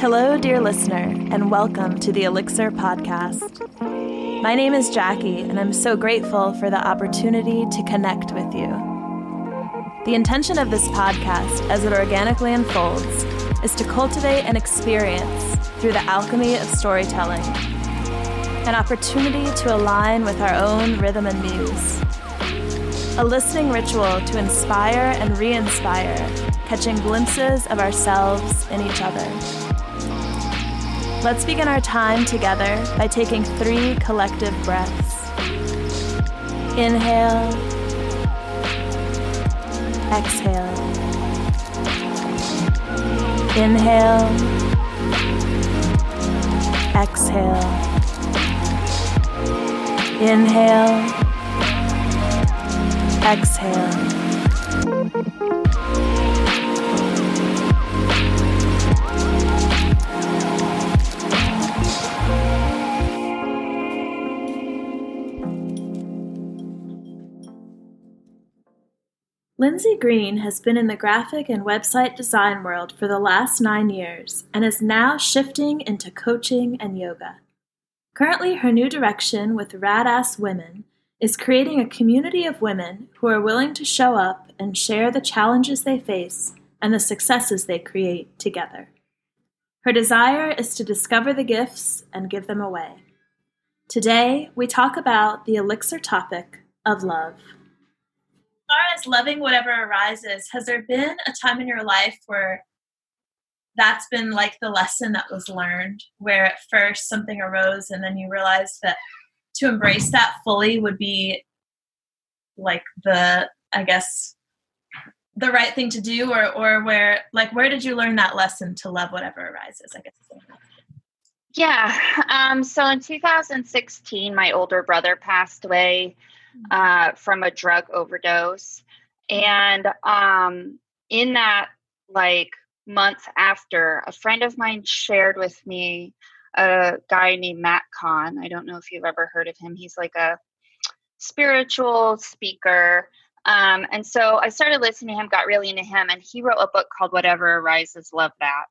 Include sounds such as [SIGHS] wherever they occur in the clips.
Hello, dear listener, and welcome to the Elixir Podcast. My name is Jackie, and I'm so grateful for the opportunity to connect with you. The intention of this podcast, as it organically unfolds, is to cultivate an experience through the alchemy of storytelling, an opportunity to align with our own rhythm and muse, a listening ritual to inspire and re inspire, catching glimpses of ourselves in each other. Let's begin our time together by taking three collective breaths. Inhale, exhale. Inhale, exhale. Inhale, exhale. Lindsay Green has been in the graphic and website design world for the last nine years and is now shifting into coaching and yoga. Currently, her new direction with Radass Women is creating a community of women who are willing to show up and share the challenges they face and the successes they create together. Her desire is to discover the gifts and give them away. Today, we talk about the elixir topic of love loving whatever arises, has there been a time in your life where that's been like the lesson that was learned, where at first something arose and then you realized that to embrace that fully would be like the, I guess, the right thing to do, or or where like where did you learn that lesson to love whatever arises? I guess. Yeah. Um, so in 2016, my older brother passed away uh, from a drug overdose. And um, in that, like, month after, a friend of mine shared with me a guy named Matt Kahn. I don't know if you've ever heard of him. He's like a spiritual speaker. Um, and so I started listening to him, got really into him, and he wrote a book called Whatever Arises Love That.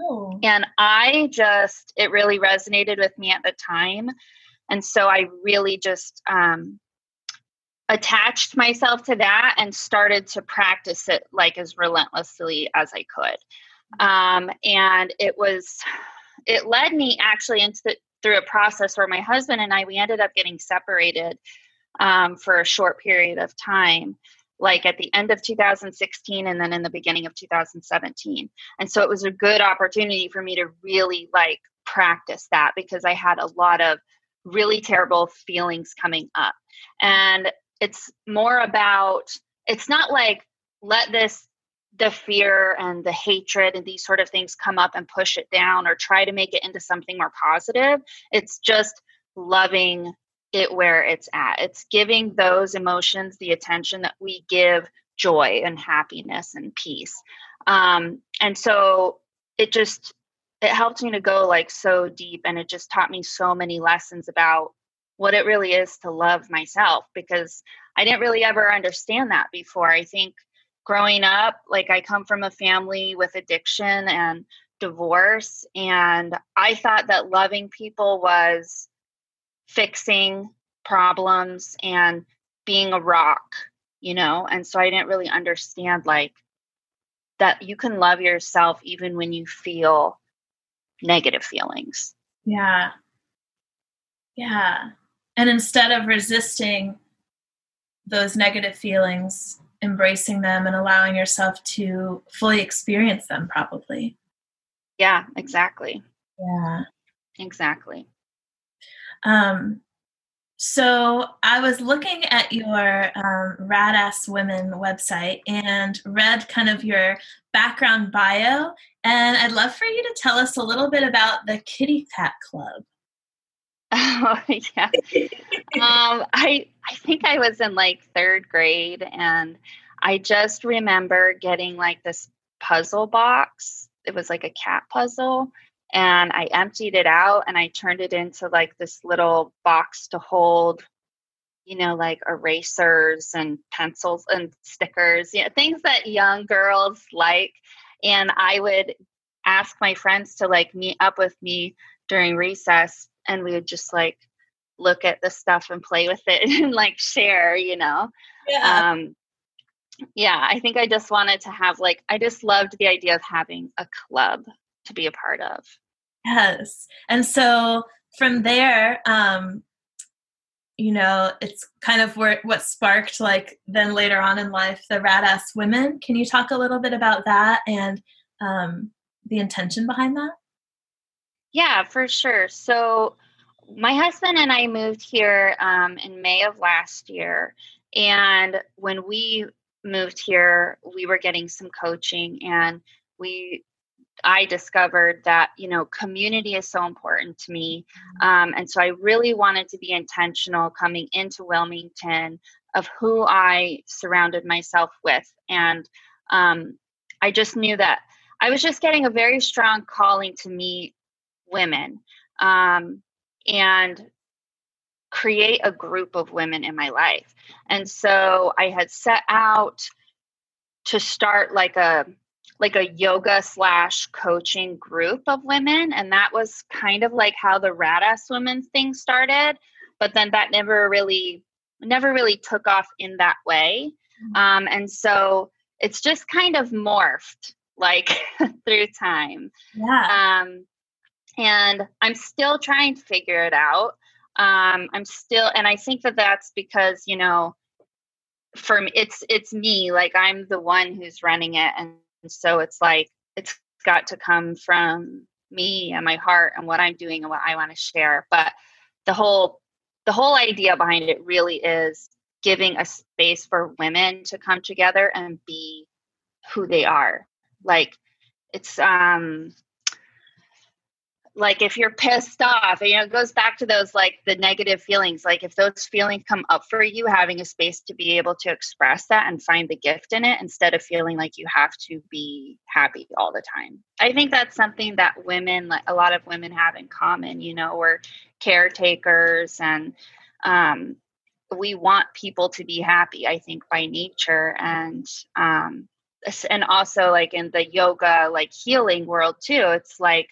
Oh. And I just, it really resonated with me at the time. And so I really just um, attached myself to that and started to practice it like as relentlessly as I could. Um, and it was, it led me actually into the, through a process where my husband and I we ended up getting separated um, for a short period of time like at the end of 2016 and then in the beginning of 2017 and so it was a good opportunity for me to really like practice that because i had a lot of really terrible feelings coming up and it's more about it's not like let this the fear and the hatred and these sort of things come up and push it down or try to make it into something more positive. It's just loving it where it's at. It's giving those emotions the attention that we give joy and happiness and peace. Um, and so it just it helped me to go like so deep and it just taught me so many lessons about what it really is to love myself because I didn't really ever understand that before. I think growing up, like I come from a family with addiction and divorce, and I thought that loving people was fixing problems and being a rock, you know? And so I didn't really understand like that you can love yourself even when you feel negative feelings. Yeah. Yeah. And instead of resisting those negative feelings, embracing them and allowing yourself to fully experience them, probably. Yeah, exactly. Yeah. Exactly. Um, so I was looking at your um, Radass Women website and read kind of your background bio, and I'd love for you to tell us a little bit about the Kitty Cat Club. Oh [LAUGHS] yeah. um, I I think I was in like third grade, and I just remember getting like this puzzle box. It was like a cat puzzle, and I emptied it out and I turned it into like this little box to hold, you know, like erasers and pencils and stickers, you know, things that young girls like. And I would ask my friends to like meet up with me during recess and we would just like look at the stuff and play with it [LAUGHS] and like share, you know. Yeah. Um yeah, I think I just wanted to have like I just loved the idea of having a club to be a part of. Yes. And so from there, um, you know, it's kind of where what sparked like then later on in life the Radass Women. Can you talk a little bit about that and um, the intention behind that? Yeah, for sure. So my husband and I moved here um, in May of last year, and when we moved here, we were getting some coaching, and we I discovered that you know community is so important to me, um, and so I really wanted to be intentional coming into Wilmington of who I surrounded myself with, and um, I just knew that I was just getting a very strong calling to meet women um, and create a group of women in my life, and so I had set out to start like a like a yoga slash coaching group of women and that was kind of like how the radass women thing started but then that never really never really took off in that way. Mm-hmm. um, and so it's just kind of morphed like [LAUGHS] through time. Yeah. Um, and i'm still trying to figure it out um, i'm still and i think that that's because you know for me it's it's me like i'm the one who's running it and so it's like it's got to come from me and my heart and what I'm doing and what I want to share. But the whole the whole idea behind it really is giving a space for women to come together and be who they are. Like it's um like if you're pissed off you know it goes back to those like the negative feelings like if those feelings come up for you having a space to be able to express that and find the gift in it instead of feeling like you have to be happy all the time. I think that's something that women like a lot of women have in common you know we're caretakers and um, we want people to be happy i think by nature. And um, and also like in the yoga like healing world too it's like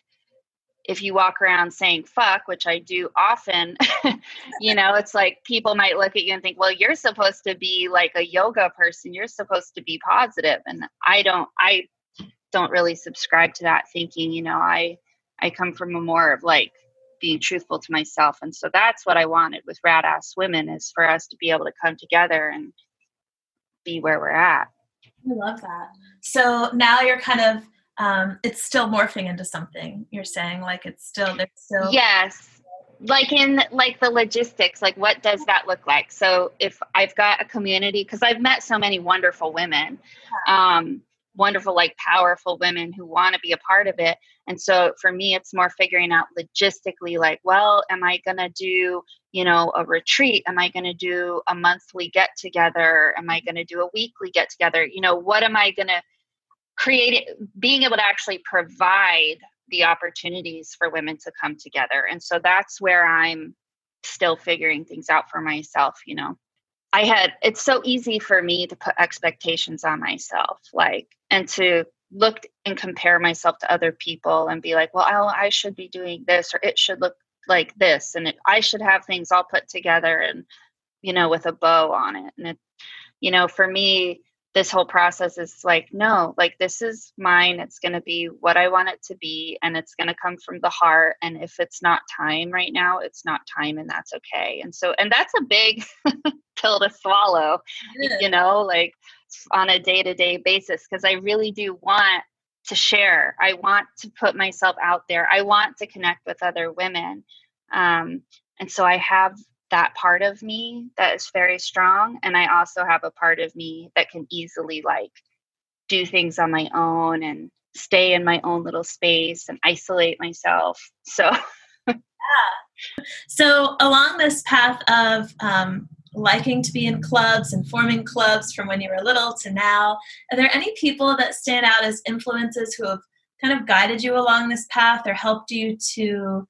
if you walk around saying fuck, which I do often, [LAUGHS] you know, it's like people might look at you and think, well, you're supposed to be like a yoga person. You're supposed to be positive. And I don't, I don't really subscribe to that thinking, you know, I, I come from a more of like being truthful to myself. And so that's what I wanted with Radass Women is for us to be able to come together and be where we're at. I love that. So now you're kind of um, it's still morphing into something you're saying like it's still there's still yes. Like in like the logistics like what does that look like? So if i've got a community because i've met so many wonderful women um, wonderful like powerful women who want to be a part of it. And so for me it's more figuring out logistically like well am i going to do you know a retreat? Am i going to do a monthly get together? Am i going to do a weekly get together? You know what am i going to creating being able to actually provide the opportunities for women to come together. And so that's where i'm still figuring things out for myself you know. I had it's so easy for me to put expectations on myself like and to look and compare myself to other people and be like well oh, i should be doing this or it should look like this and it, i should have things all put together and you know with a bow on it. And it you know for me this whole process is like no like this is mine it's going to be what i want it to be and it's going to come from the heart and if it's not time right now it's not time and that's okay. And so and that's a big [LAUGHS] pill to swallow yeah. you know like on a day-to-day basis because i really do want to share. I want to put myself out there. I want to connect with other women. Um, and so i have that part of me that is very strong and i also have a part of me that can easily like do things on my own and stay in my own little space and isolate myself so. [LAUGHS] Yeah. So along this path of um, liking to be in clubs and forming clubs from when you were little to now are there any people that stand out as influences who have kind of guided you along this path or helped you to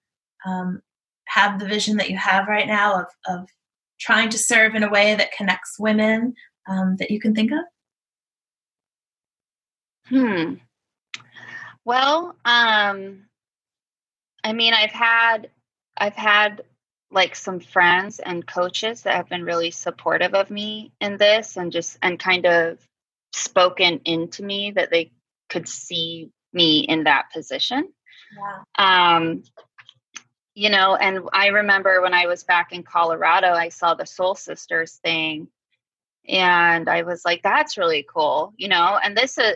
um, have the vision that you have right now of, of trying to serve in a way that connects women um, that you can think of? Hmm. Well, um, I mean, I've had I've had like some friends and coaches that have been really supportive of me in this and just and kind of spoken into me that they could see me in that position. Yeah. Um, you know, and I remember when I was back in Colorado, I saw the Soul Sisters thing and I was like, that's really cool, you know, and this, uh,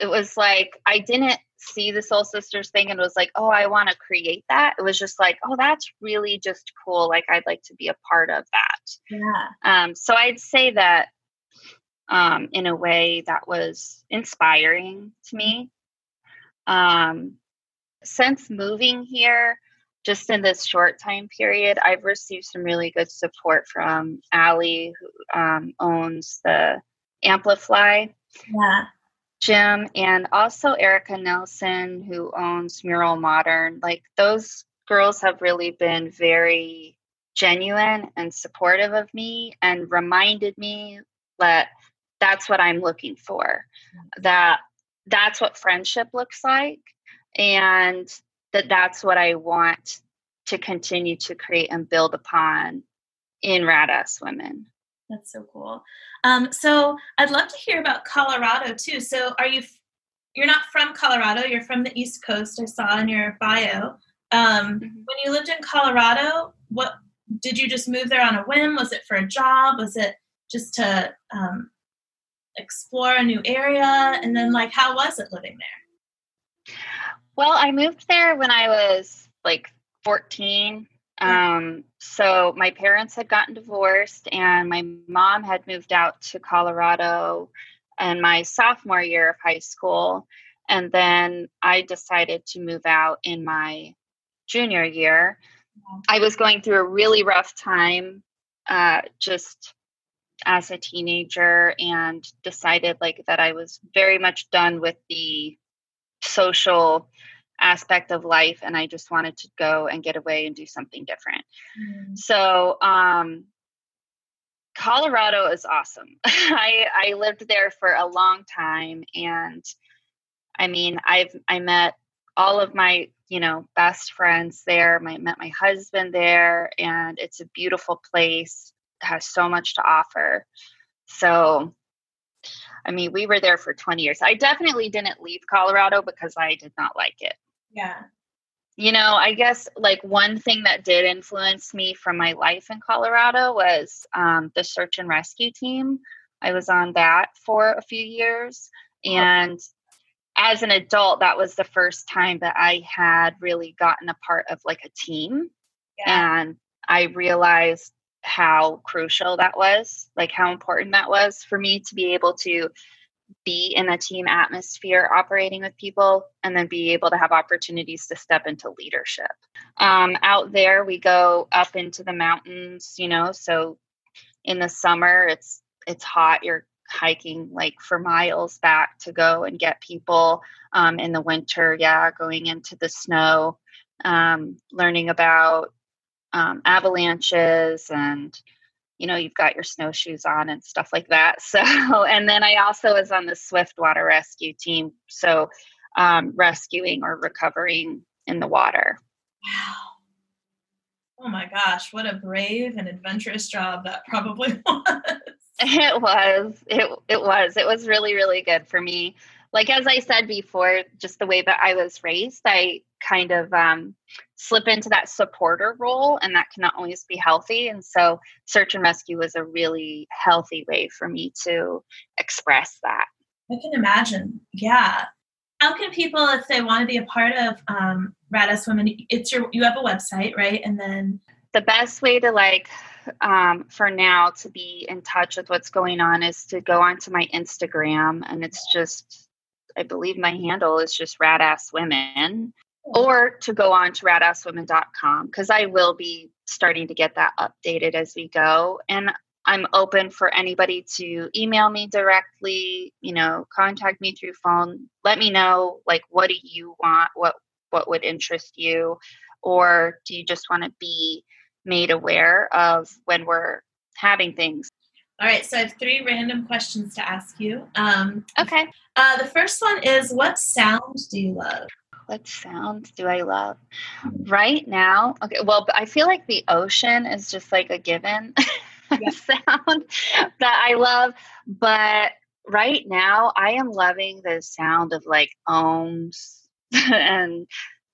it was like, I didn't see the Soul Sisters thing and was like, oh, I want to create that. It was just like, oh, that's really just cool. Like, I'd like to be a part of that. Yeah. Um, so I'd say that um, in a way that was inspiring to me. Um, since moving here, just in this short time period, I've received some really good support from Allie, who um, owns the Amplify yeah. gym, and also Erica Nelson, who owns Mural Modern. Like those girls have really been very genuine and supportive of me and reminded me that that's what I'm looking for. That that's what friendship looks like and that that's what I want to continue to create and build upon in Radass Women. That's so cool. Um, so I'd love to hear about Colorado too. So are you? You're not from Colorado. You're from the East Coast. I saw in your bio. Um, mm-hmm. When you lived in Colorado, what did you just move there on a whim? Was it for a job? Was it just to um, explore a new area? And then, like, how was it living there? Well, I moved there when I was like 14. Um, so my parents had gotten divorced, and my mom had moved out to Colorado in my sophomore year of high school. And then I decided to move out in my junior year. I was going through a really rough time, uh, just as a teenager, and decided like that I was very much done with the social aspect of life and I just wanted to go and get away and do something different. Mm. So, um, Colorado is awesome. [LAUGHS] I I lived there for a long time and I mean, I've I met all of my, you know, best friends there. I met my husband there and it's a beautiful place. Has so much to offer. So, I mean, we were there for 20 years. I definitely didn't leave Colorado because I did not like it. Yeah. You know, I guess like one thing that did influence me from my life in Colorado was um, the search and rescue team. I was on that for a few years. And as an adult, that was the first time that I had really gotten a part of like a team. Yeah. And I realized how crucial that was, like how important that was for me to be able to be in a team atmosphere operating with people and then be able to have opportunities to step into leadership. Um, out there we go up into the mountains you know so in the summer it's it's hot you're hiking like for miles back to go and get people. Um, in the winter yeah going into the snow um, learning about um, avalanches and you know you've got your snowshoes on and stuff like that. [LAUGHS] So and then i also was on the swift water rescue team so um, rescuing or recovering in the water. Wow. Oh my gosh what a brave and adventurous job that probably [LAUGHS] was. It was. It, it was. It was really really good for me like as I said before, just the way that I was raised, I kind of um, slip into that supporter role, and that cannot always be healthy. And so, search and rescue was a really healthy way for me to express that. I can imagine. Yeah. How can people, if they want to be a part of um, Radass Women, it's your you have a website, right? And then the best way to like um, for now to be in touch with what's going on is to go onto my Instagram, and it's just I believe my handle is just radass women hmm. or to go on to radasswomen.com because I will be starting to get that updated as we go. And I'm open for anybody to email me directly, you know, contact me through phone. Let me know like what do you want? What what would interest you? Or do you just want to be made aware of when we're having things? All right, so I have three random questions to ask you. Um, okay. Uh, the first one is What sound do you love? What sound do I love? Right now, okay, well, I feel like the ocean is just like a given [LAUGHS] yeah. sound that I love. But right now, I am loving the sound of like ohms [LAUGHS] and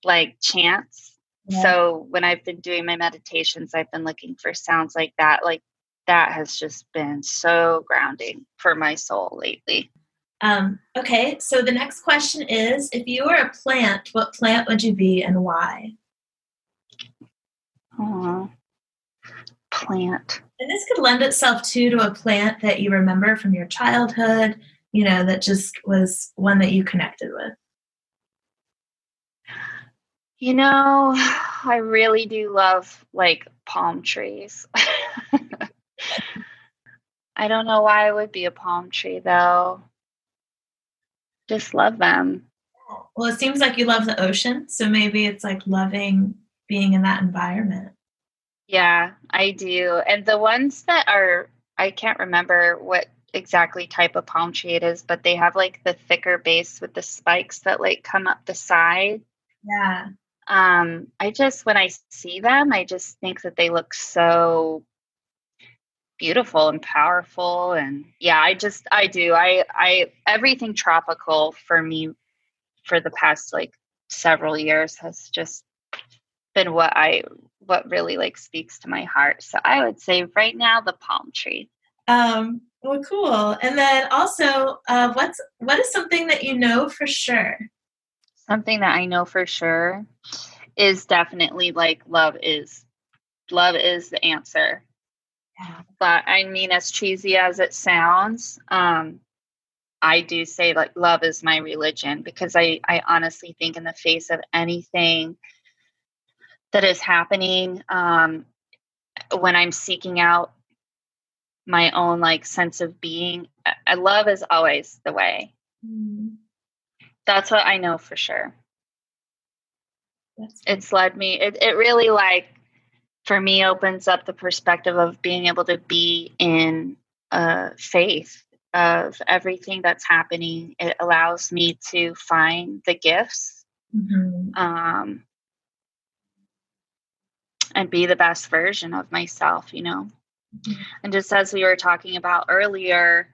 like chants. Yeah. So when I've been doing my meditations, I've been looking for sounds like that. Like that has just been so grounding for my soul lately. Um, okay, so the next question is if you were a plant, what plant would you be and why? Oh, plant. And this could lend itself too to a plant that you remember from your childhood, you know, that just was one that you connected with. You know, [SIGHS] I really do love like palm trees. [LAUGHS] I don't know why I would be a palm tree though. Just love them. Well, it seems like you love the ocean, so maybe it's like loving being in that environment. Yeah, I do. And the ones that are I can't remember what exactly type of palm tree it is, but they have like the thicker base with the spikes that like come up the side. Yeah. Um, I just when I see them, I just think that they look so beautiful and powerful and yeah i just i do. I i everything tropical for me for the past like several years has just been what i what really like speaks to my heart. So i would say right now the palm tree. Um well cool. And then also uh what's what is something that you know for sure? Something that i know for sure is definitely like love is love is the answer but I mean, as cheesy as it sounds, um, I do say like love is my religion because I, I honestly think in the face of anything that is happening, um, when I'm seeking out my own like sense of being, I, love is always the way. Mm. That's what I know for sure. it's led me. It it really like for me opens up the perspective of being able to be in a faith of everything that's happening. It allows me to find the gifts mm-hmm. um, and be the best version of myself, you know. Mm-hmm. And just as we were talking about earlier,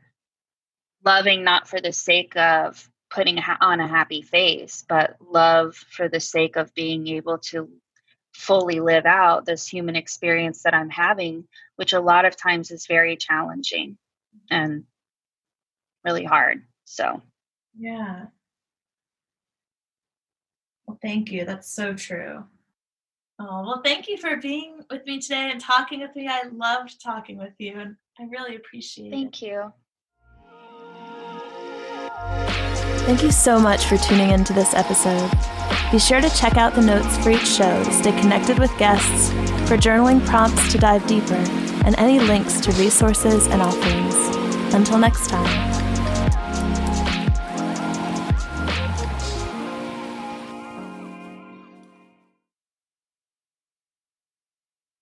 loving not for the sake of putting on a happy face, but love for the sake of being able to fully live out this human experience that I'm having, which a lot of times is very challenging and really hard. So, yeah. Well, thank you. That's so true. Oh, well, thank you for being with me today and talking with me. I loved talking with you and I really appreciate thank it. Thank you. Thank you so much for tuning into this episode. Be sure to check out the notes for each show to stay connected with guests, for journaling prompts to dive deeper, and any links to resources and offerings. Until next time.